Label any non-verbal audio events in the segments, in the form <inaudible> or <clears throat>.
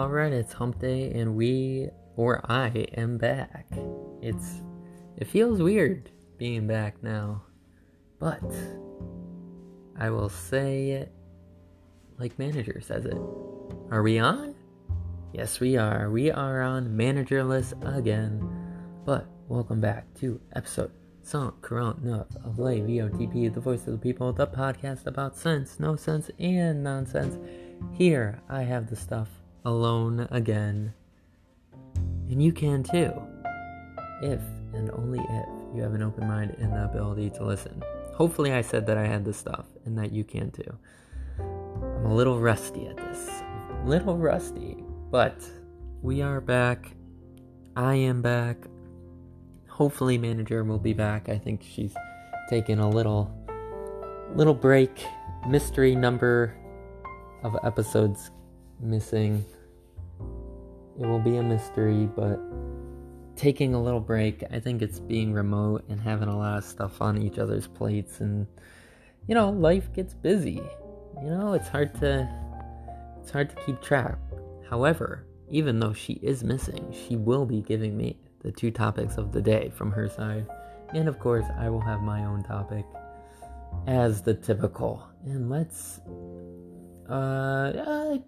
Alright, it's hump day and we or I am back. It's it feels weird being back now. But I will say it like manager says it. Are we on? Yes, we are. We are on managerless again. But welcome back to episode 149 of Lay VOTP, the voice of the people, the podcast about sense, no sense, and nonsense. Here, I have the stuff alone again. And you can too. If and only if you have an open mind and the ability to listen. Hopefully, I said that I had the stuff and that you can too. I'm a little rusty at this. Little rusty. But we are back. I am back. Hopefully, manager will be back. I think she's taken a little little break. Mystery number of episodes missing. It will be a mystery, but taking a little break. I think it's being remote and having a lot of stuff on each other's plates and you know, life gets busy. You know, it's hard to it's hard to keep track. However, even though she is missing, she will be giving me the two topics of the day from her side. And of course, I will have my own topic as the typical. And let's uh, uh,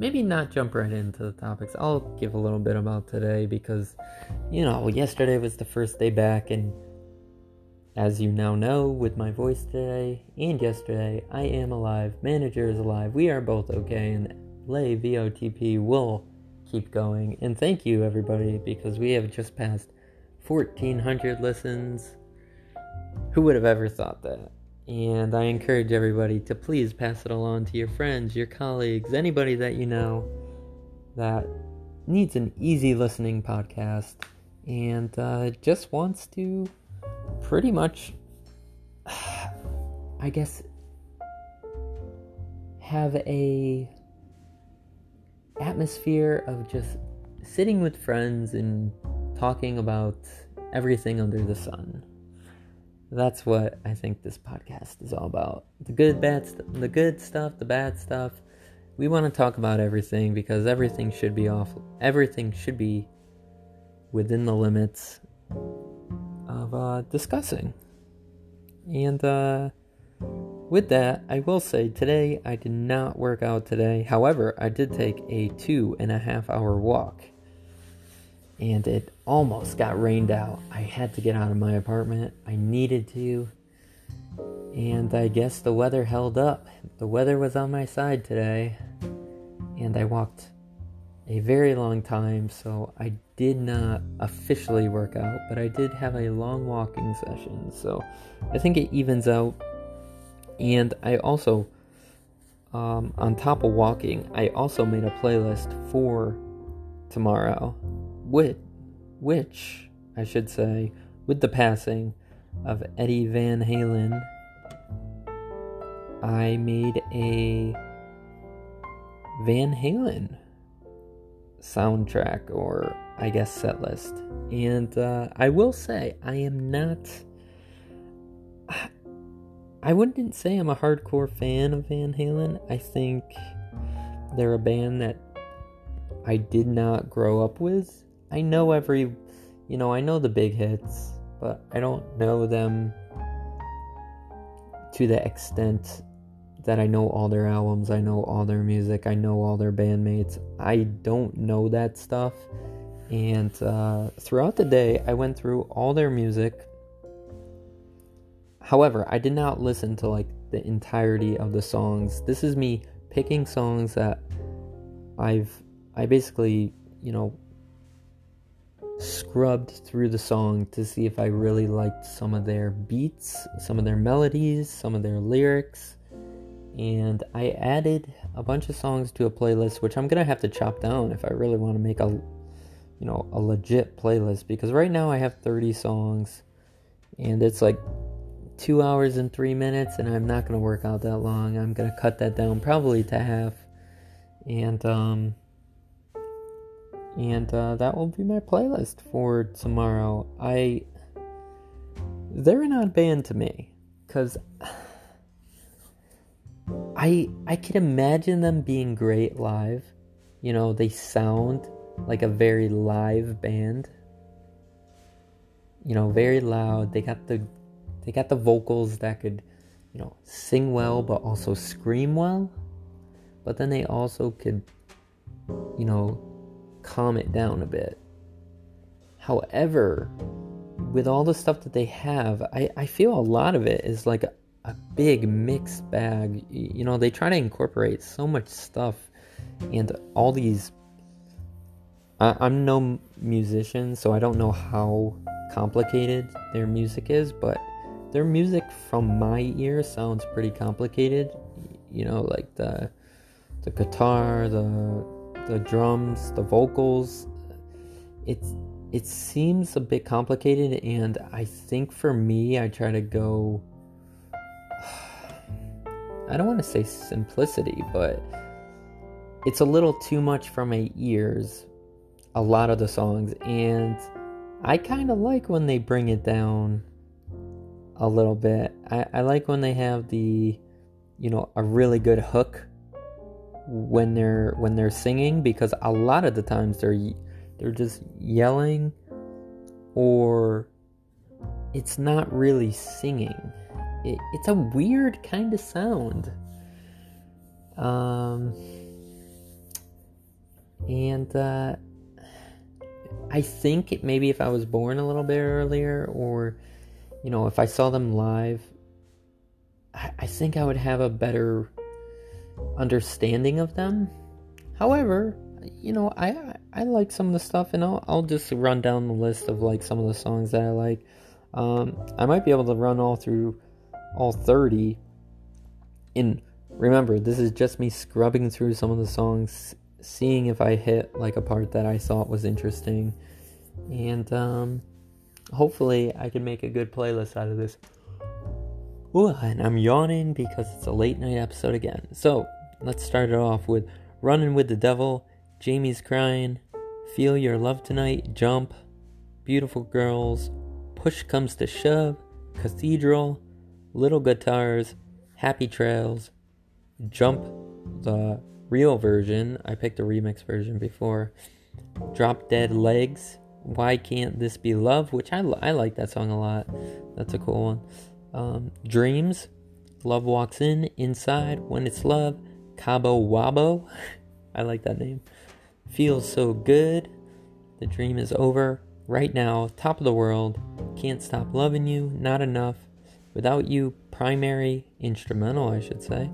maybe not jump right into the topics. I'll give a little bit about today because, you know, yesterday was the first day back, and as you now know, with my voice today and yesterday, I am alive. Manager is alive. We are both okay, and Lay VOTP will keep going. And thank you, everybody, because we have just passed 1,400 listens. Who would have ever thought that? And I encourage everybody to please pass it along to your friends, your colleagues, anybody that you know that needs an easy listening podcast and uh, just wants to pretty much, <sighs> I guess, have a atmosphere of just sitting with friends and talking about everything under the sun that's what I think this podcast is all about. The good, bad, st- the good stuff, the bad stuff. We want to talk about everything because everything should be off. Everything should be within the limits of uh, discussing. And uh, with that, I will say today I did not work out today. However, I did take a two and a half hour walk and it almost got rained out. I had to get out of my apartment. I needed to. And I guess the weather held up. The weather was on my side today. And I walked a very long time, so I did not officially work out, but I did have a long walking session. So I think it evens out. And I also, um, on top of walking, I also made a playlist for tomorrow with which I should say with the passing of Eddie Van Halen I made a Van Halen soundtrack or I guess set list. And uh, I will say I am not I wouldn't say I'm a hardcore fan of Van Halen. I think they're a band that I did not grow up with I know every, you know, I know the big hits, but I don't know them to the extent that I know all their albums, I know all their music, I know all their bandmates. I don't know that stuff. And uh, throughout the day, I went through all their music. However, I did not listen to like the entirety of the songs. This is me picking songs that I've I basically, you know, scrubbed through the song to see if I really liked some of their beats, some of their melodies, some of their lyrics. And I added a bunch of songs to a playlist, which I'm gonna have to chop down if I really want to make a, you know, a legit playlist. Because right now I have 30 songs, and it's like two hours and three minutes, and I'm not gonna work out that long. I'm gonna cut that down probably to half, and um, and uh, that will be my playlist for tomorrow. I they're an odd band to me because <sighs> I I can imagine them being great live, you know, they sound like a very live band. You know, very loud. They got the they got the vocals that could, you know, sing well but also scream well. But then they also could you know, calm it down a bit. However, with all the stuff that they have, I, I feel a lot of it is like a, a big mixed bag. You know, they try to incorporate so much stuff and all these. I, I'm no musician, so I don't know how complicated their music is, but their music from my ear sounds pretty complicated. You know, like the the guitar, the the drums, the vocals. It's it seems a bit complicated and I think for me I try to go <sighs> I don't want to say simplicity, but it's a little too much for my ears a lot of the songs and I kind of like when they bring it down a little bit. I, I like when they have the you know a really good hook when they're when they're singing because a lot of the times they're they're just yelling or it's not really singing. It, it's a weird kind of sound. Um, and uh, I think maybe if I was born a little bit earlier, or you know, if I saw them live, I, I think I would have a better understanding of them. However, you know, I I like some of the stuff, and I'll I'll just run down the list of like some of the songs that I like. Um, I might be able to run all through all thirty. And remember, this is just me scrubbing through some of the songs, seeing if I hit like a part that I thought was interesting, and um, hopefully I can make a good playlist out of this. Ooh, and I'm yawning because it's a late night episode again. So let's start it off with Running with the Devil, Jamie's Crying, Feel Your Love Tonight, Jump, Beautiful Girls, Push Comes to Shove, Cathedral, Little Guitars, Happy Trails, Jump, the real version. I picked a remix version before. Drop Dead Legs, Why Can't This Be Love, which I, I like that song a lot. That's a cool one. Um, Dreams, Love Walks In, Inside, When It's Love, Cabo Wabo, <laughs> I like that name. Feels So Good, The Dream Is Over, Right Now, Top of the World, Can't Stop Loving You, Not Enough, Without You, Primary, Instrumental, I should say.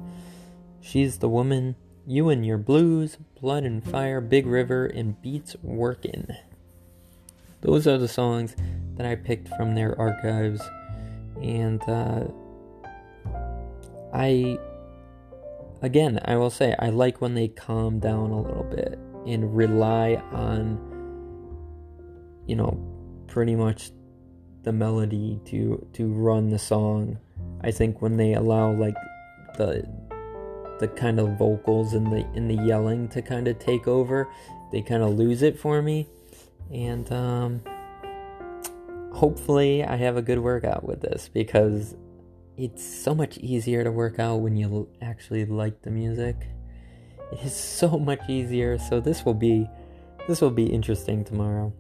She's the Woman, You and Your Blues, Blood and Fire, Big River, and Beats Workin'. Those are the songs that I picked from their archives and uh, I again I will say I like when they calm down a little bit and rely on you know pretty much the melody to to run the song. I think when they allow like the the kind of vocals and the in the yelling to kind of take over, they kind of lose it for me. And um hopefully I have a good workout with this because it's so much easier to work out when you actually like the music. It is <laughs> so much easier. So this will be this will be interesting tomorrow.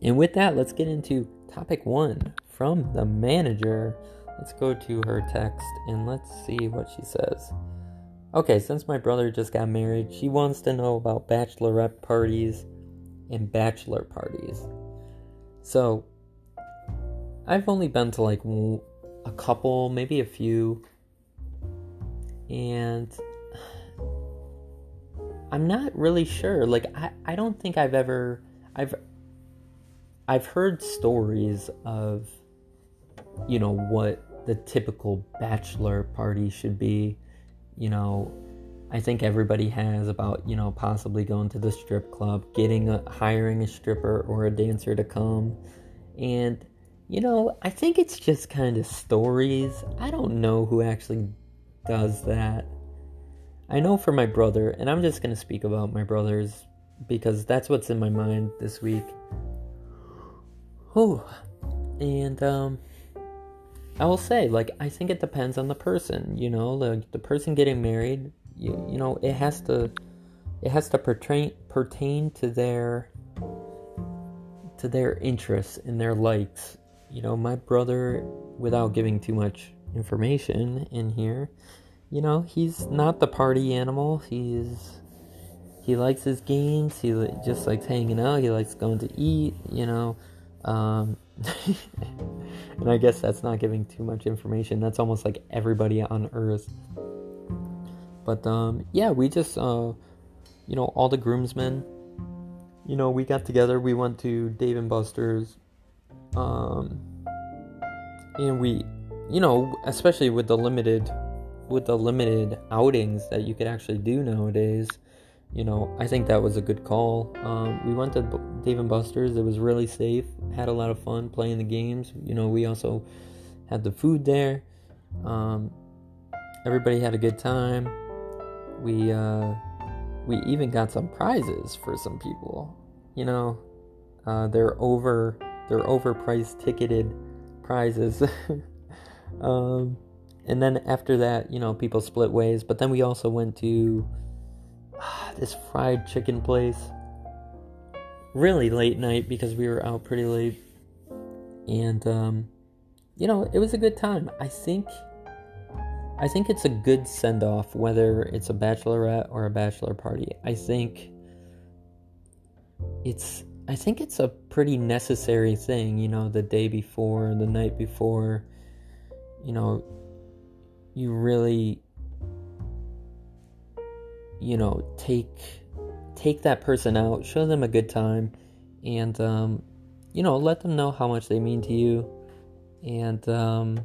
And with that, let's get into topic 1 from the manager. Let's go to her text and let's see what she says. Okay, since my brother just got married, she wants to know about bachelorette parties and bachelor parties. So, I've only been to like a couple, maybe a few, and I'm not really sure. Like I, I don't think I've ever I've I've heard stories of you know what the typical bachelor party should be. You know, I think everybody has about, you know, possibly going to the strip club, getting a hiring a stripper or a dancer to come. And you know, I think it's just kind of stories. I don't know who actually does that. I know for my brother, and I'm just going to speak about my brothers because that's what's in my mind this week. Oh, and um, I will say, like, I think it depends on the person. You know, like the person getting married. You, you know, it has to it has to pertain pertain to their to their interests and their likes. You know, my brother, without giving too much information in here, you know, he's not the party animal. He's he likes his games. He just likes hanging out. He likes going to eat. You know, um, <laughs> and I guess that's not giving too much information. That's almost like everybody on Earth. But um, yeah, we just uh, you know all the groomsmen. You know, we got together. We went to Dave and Buster's. Um, and we, you know, especially with the limited with the limited outings that you could actually do nowadays, you know, I think that was a good call. Um, we went to Dave and Buster's. It was really safe. Had a lot of fun playing the games. You know, we also had the food there. Um, everybody had a good time. We uh, we even got some prizes for some people. You know, uh, they're over they're overpriced ticketed prizes. <laughs> um, and then after that, you know, people split ways. But then we also went to uh, this fried chicken place. Really late night because we were out pretty late. And um, you know, it was a good time. I think I think it's a good send off whether it's a bachelorette or a bachelor party. I think it's I think it's a pretty necessary thing, you know, the day before, the night before, you know, you really you know take take that person out show them a good time and um, you know let them know how much they mean to you and um,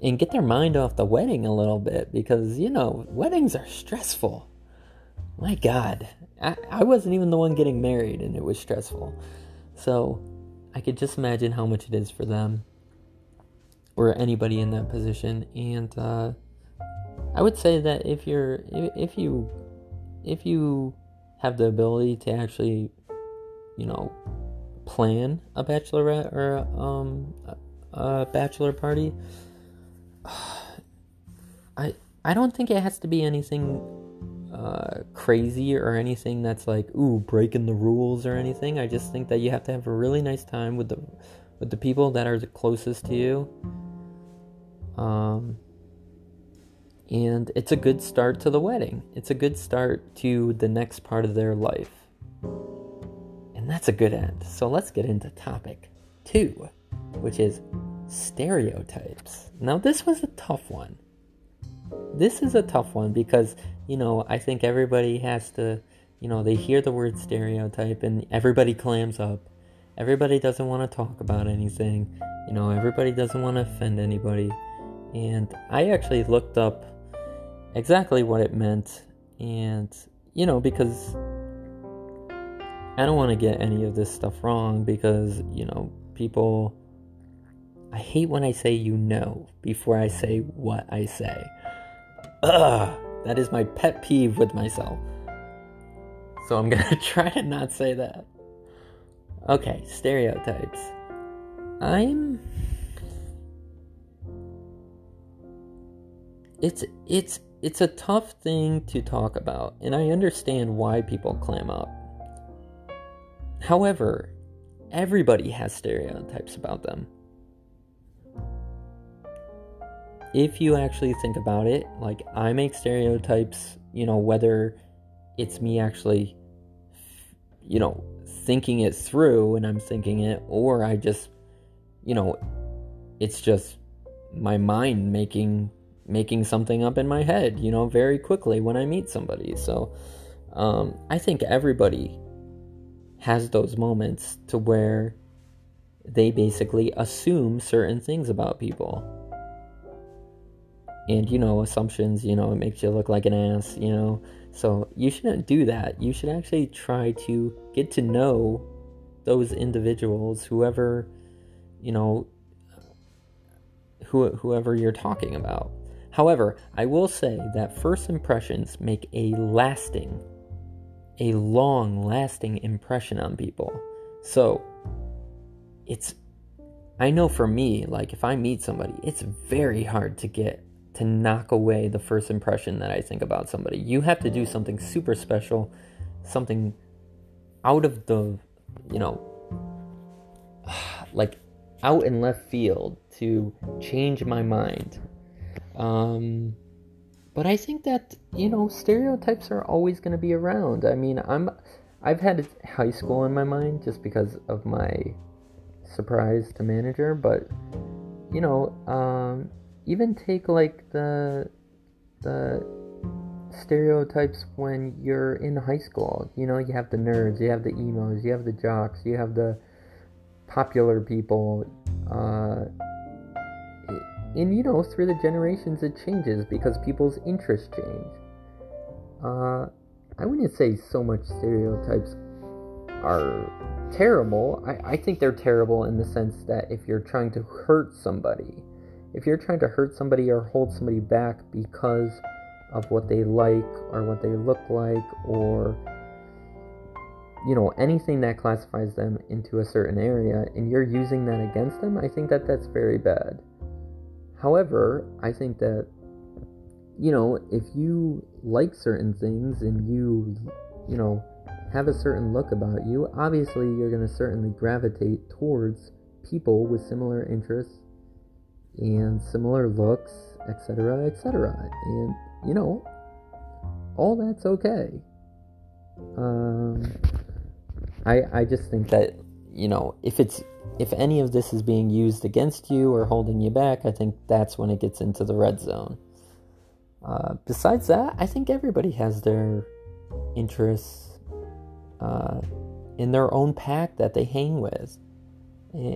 and get their mind off the wedding a little bit because you know weddings are stressful my god I, I wasn't even the one getting married and it was stressful so i could just imagine how much it is for them or anybody in that position. And uh, I would say that if you're if, you if you have the ability to actually, you know, plan a bachelorette or um, a bachelor party, <sighs> I I don't think it has to be anything uh, crazy or anything that's like ooh breaking the rules or anything. I just think that you have to have a really nice time with the with the people that are the closest to you um, and it's a good start to the wedding. It's a good start to the next part of their life. And that's a good end. So let's get into topic two, which is stereotypes. Now, this was a tough one. This is a tough one because, you know, I think everybody has to, you know, they hear the word stereotype and everybody clams up. Everybody doesn't want to talk about anything. You know, everybody doesn't want to offend anybody and I actually looked up exactly what it meant, and you know, because I don't want to get any of this stuff wrong because you know, people. I hate when I say you know before I say what I say. Ugh, <clears throat> that is my pet peeve with myself. So I'm gonna <laughs> try to not say that. Okay, stereotypes. I'm it's it's it's a tough thing to talk about, and I understand why people clam up. However, everybody has stereotypes about them. If you actually think about it, like I make stereotypes, you know, whether it's me actually, you know, thinking it through and I'm thinking it, or I just, you know, it's just my mind making making something up in my head, you know, very quickly when I meet somebody. So um, I think everybody has those moments to where they basically assume certain things about people. And, you know, assumptions, you know, it makes you look like an ass, you know. So you shouldn't do that. You should actually try to get to know those individuals, whoever, you know, who, whoever you're talking about. However, I will say that first impressions make a lasting, a long lasting impression on people. So, it's, I know for me, like if I meet somebody, it's very hard to get to knock away the first impression that I think about somebody. You have to do something super special, something out of the, you know, like out in left field to change my mind. Um, but I think that you know stereotypes are always going to be around. I mean, I'm I've had high school in my mind just because of my surprise to manager, but you know, um, even take like the the stereotypes when you're in high school. You know, you have the nerds, you have the emos, you have the jocks, you have the popular people. Uh, and you know, through the generations, it changes because people's interests change. Uh, I wouldn't say so much stereotypes are terrible. I, I think they're terrible in the sense that if you're trying to hurt somebody, if you're trying to hurt somebody or hold somebody back because of what they like or what they look like or you know anything that classifies them into a certain area and you're using that against them i think that that's very bad. However i think that you know if you like certain things and you you know have a certain look about you obviously you're going to certainly gravitate towards people with similar interests and similar looks etc etc and you know all that's okay. Um I I just think that you know if it's if any of this is being used against you or holding you back, I think that's when it gets into the red zone. Uh, besides that, I think everybody has their interests uh, in their own pack that they hang with,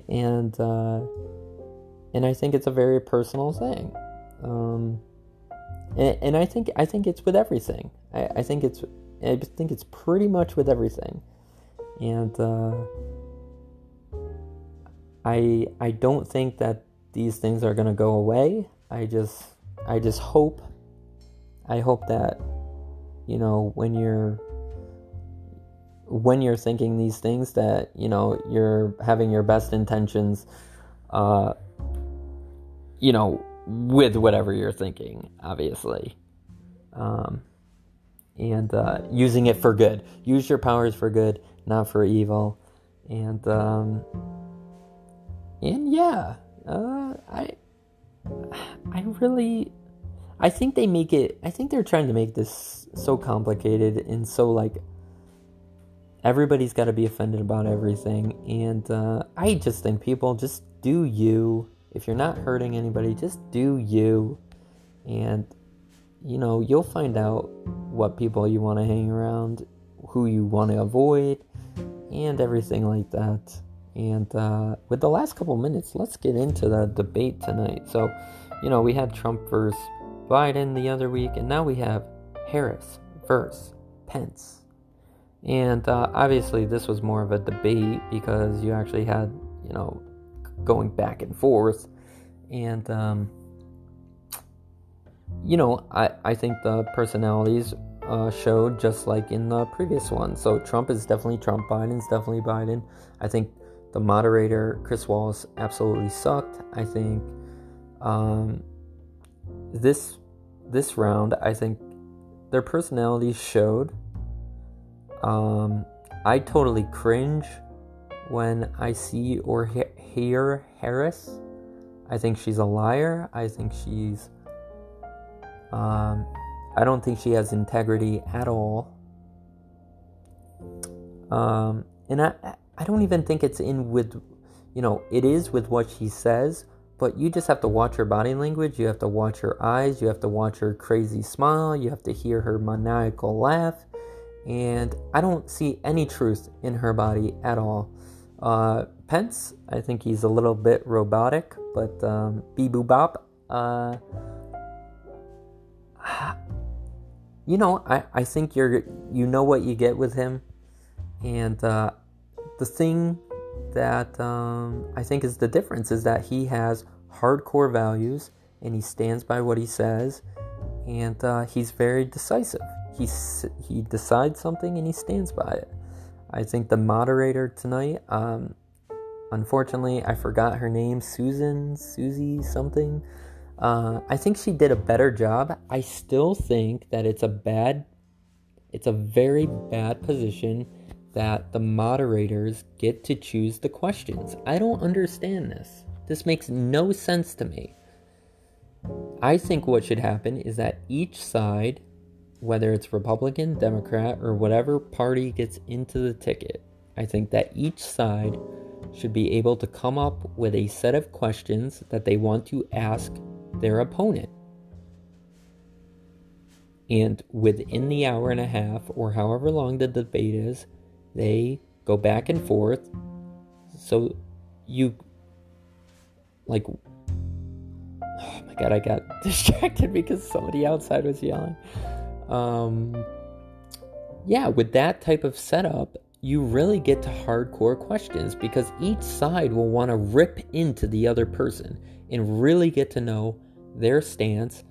and uh, and I think it's a very personal thing. Um, and, and, I think I think it's with everything. I, I think it's I think it's pretty much with everything and uh, I I don't think that these things are gonna go away. I just I just hope I hope that you know when you're when you're thinking these things that you know you're having your best intentions uh you know with whatever you're thinking obviously. Um and uh, using it for good. Use your powers for good not for evil. And um and yeah, uh I I really I think they make it I think they're trying to make this so complicated and so like everybody's got to be offended about everything. And uh I just think people just do you if you're not hurting anybody just do you and you know you'll find out what people you want to hang around who you want to avoid and everything like that. And uh, with the last couple minutes, let's get into the debate tonight. So, you know, we had Trump versus Biden the other week, and now we have Harris versus Pence. And uh, obviously, this was more of a debate because you actually had, you know, going back and forth. And, um, you know, I, I think the personalities uh, showed, just like in the previous one. So Trump is definitely Trump, Biden's definitely Biden. I think the moderator, Chris Wallace, absolutely sucked. I think um, this this round, I think their personalities showed. Um, I totally cringe when I see or hear Harris. I think she's a liar. I think she's um, I don't think she has integrity at all. Um, and I, I don't even think it's in with, you know, it is with what she says, but you just have to watch her body language. You have to watch her eyes. You have to watch her crazy smile. You have to hear her maniacal laugh. And I don't see any truth in her body at all. Uh, Pence, I think he's a little bit robotic, but um, beep bop. Uh, you know, I, I think you're you know what you get with him, and uh, the thing that um, I think is the difference is that he has hardcore values and he stands by what he says, and uh, he's very decisive. He he decides something and he stands by it. I think the moderator tonight, um, unfortunately, I forgot her name, Susan, Susie something. Uh, I think she did a better job. I still think that it's a bad, it's a very bad position that the moderators get to choose the questions. I don't understand this. This makes no sense to me. I think what should happen is that each side, whether it's Republican, Democrat, or whatever party gets into the ticket, I think that each side should be able to come up with a set of questions that they want to ask their opponent. And within the hour and a half, or however long the debate is, they go back and forth. So you, like, <sighs> oh my god, I got <laughs> distracted because somebody outside was yelling. Um, yeah, with that type of setup, you really get to hardcore questions because each side will want to rip into the other person and really get to know their stance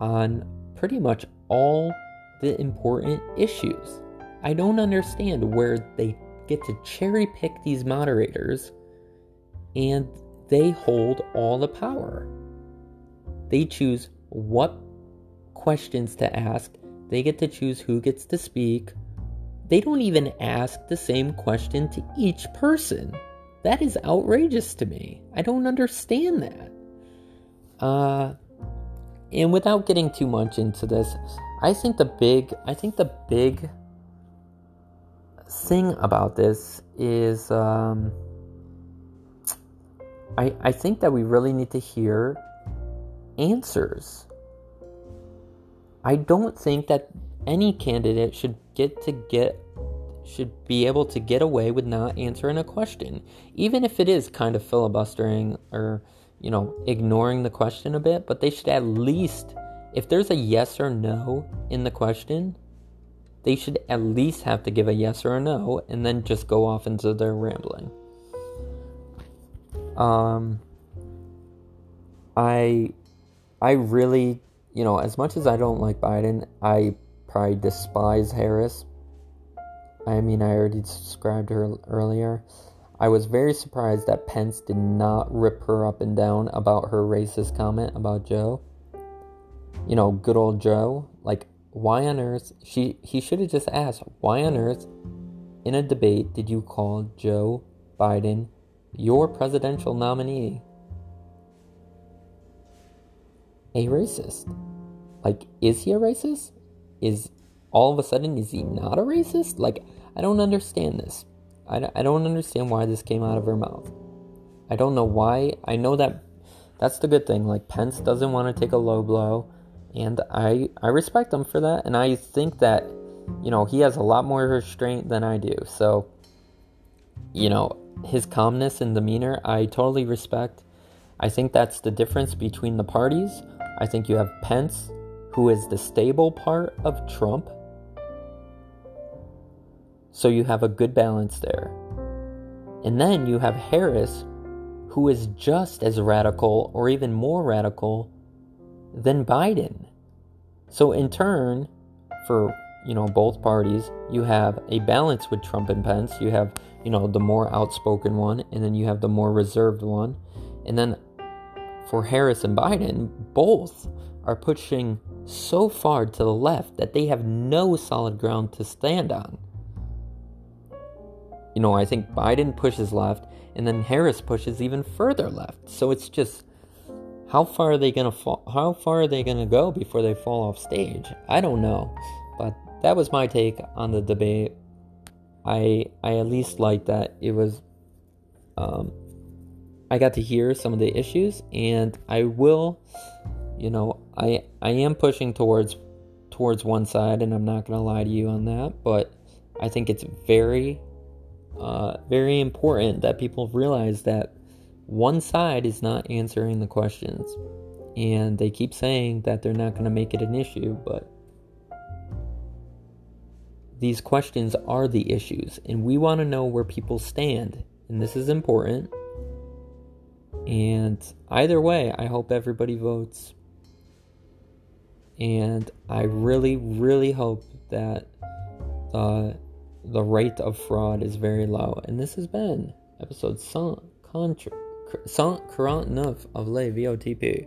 on pretty much all the important issues. I don't understand where they get to cherry pick these moderators and they hold all the power. They choose what questions to ask, they get to choose who gets to speak, they don't even ask the same question to each person. That is outrageous to me. I don't understand that. Uh, and without getting too much into this, I think the big, I think the big thing about this is, um, I, I think that we really need to hear answers. I don't think that any candidate should get to get should be able to get away with not answering a question, even if it is kind of filibustering or, you know, ignoring the question a bit, but they should at least, if there's a yes or no in the question, they should at least have to give a yes or a no and then just go off into their rambling. Um, I, I really, you know, as much as I don't like Biden, I probably despise Harris. I mean, I already described her earlier. I was very surprised that Pence did not rip her up and down about her racist comment about Joe. You know, good old Joe. Like, why on earth? She he should have just asked, why on earth, in a debate, did you call Joe Biden your presidential nominee a racist? Like, is he a racist? is all of a sudden is he not a racist? Like I don't understand this. I, I don't understand why this came out of her mouth. I don't know why. I know that that's the good thing. Like Pence doesn't want to take a low blow, and I I respect him for that. And I think that you know he has a lot more restraint than I do. So you know his calmness and demeanor, I totally respect. I think that's the difference between the parties. I think you have Pence who is the stable part of Trump. So you have a good balance there. And then you have Harris, who is just as radical or even more radical than Biden. So in turn, for you know both parties, you have a balance with Trump and Pence. You have you know the more outspoken one, and then you have the more reserved one, and then for Harris and Biden, both are pushing so far to the left that they have no solid ground to stand on. You know, I think Biden pushes left and then Harris pushes even further left. So it's just how far are they going to fall how far are they going to go before they fall off stage? I don't know. But that was my take on the debate. I I at least liked that it was um I got to hear some of the issues and I will you know, I I am pushing towards towards one side, and I'm not gonna lie to you on that. But I think it's very uh, very important that people realize that one side is not answering the questions, and they keep saying that they're not gonna make it an issue, but these questions are the issues, and we want to know where people stand, and this is important. And either way, I hope everybody votes and I really, really hope that uh, the the rate of fraud is very low. And this has been episode 149 of Le VOTP.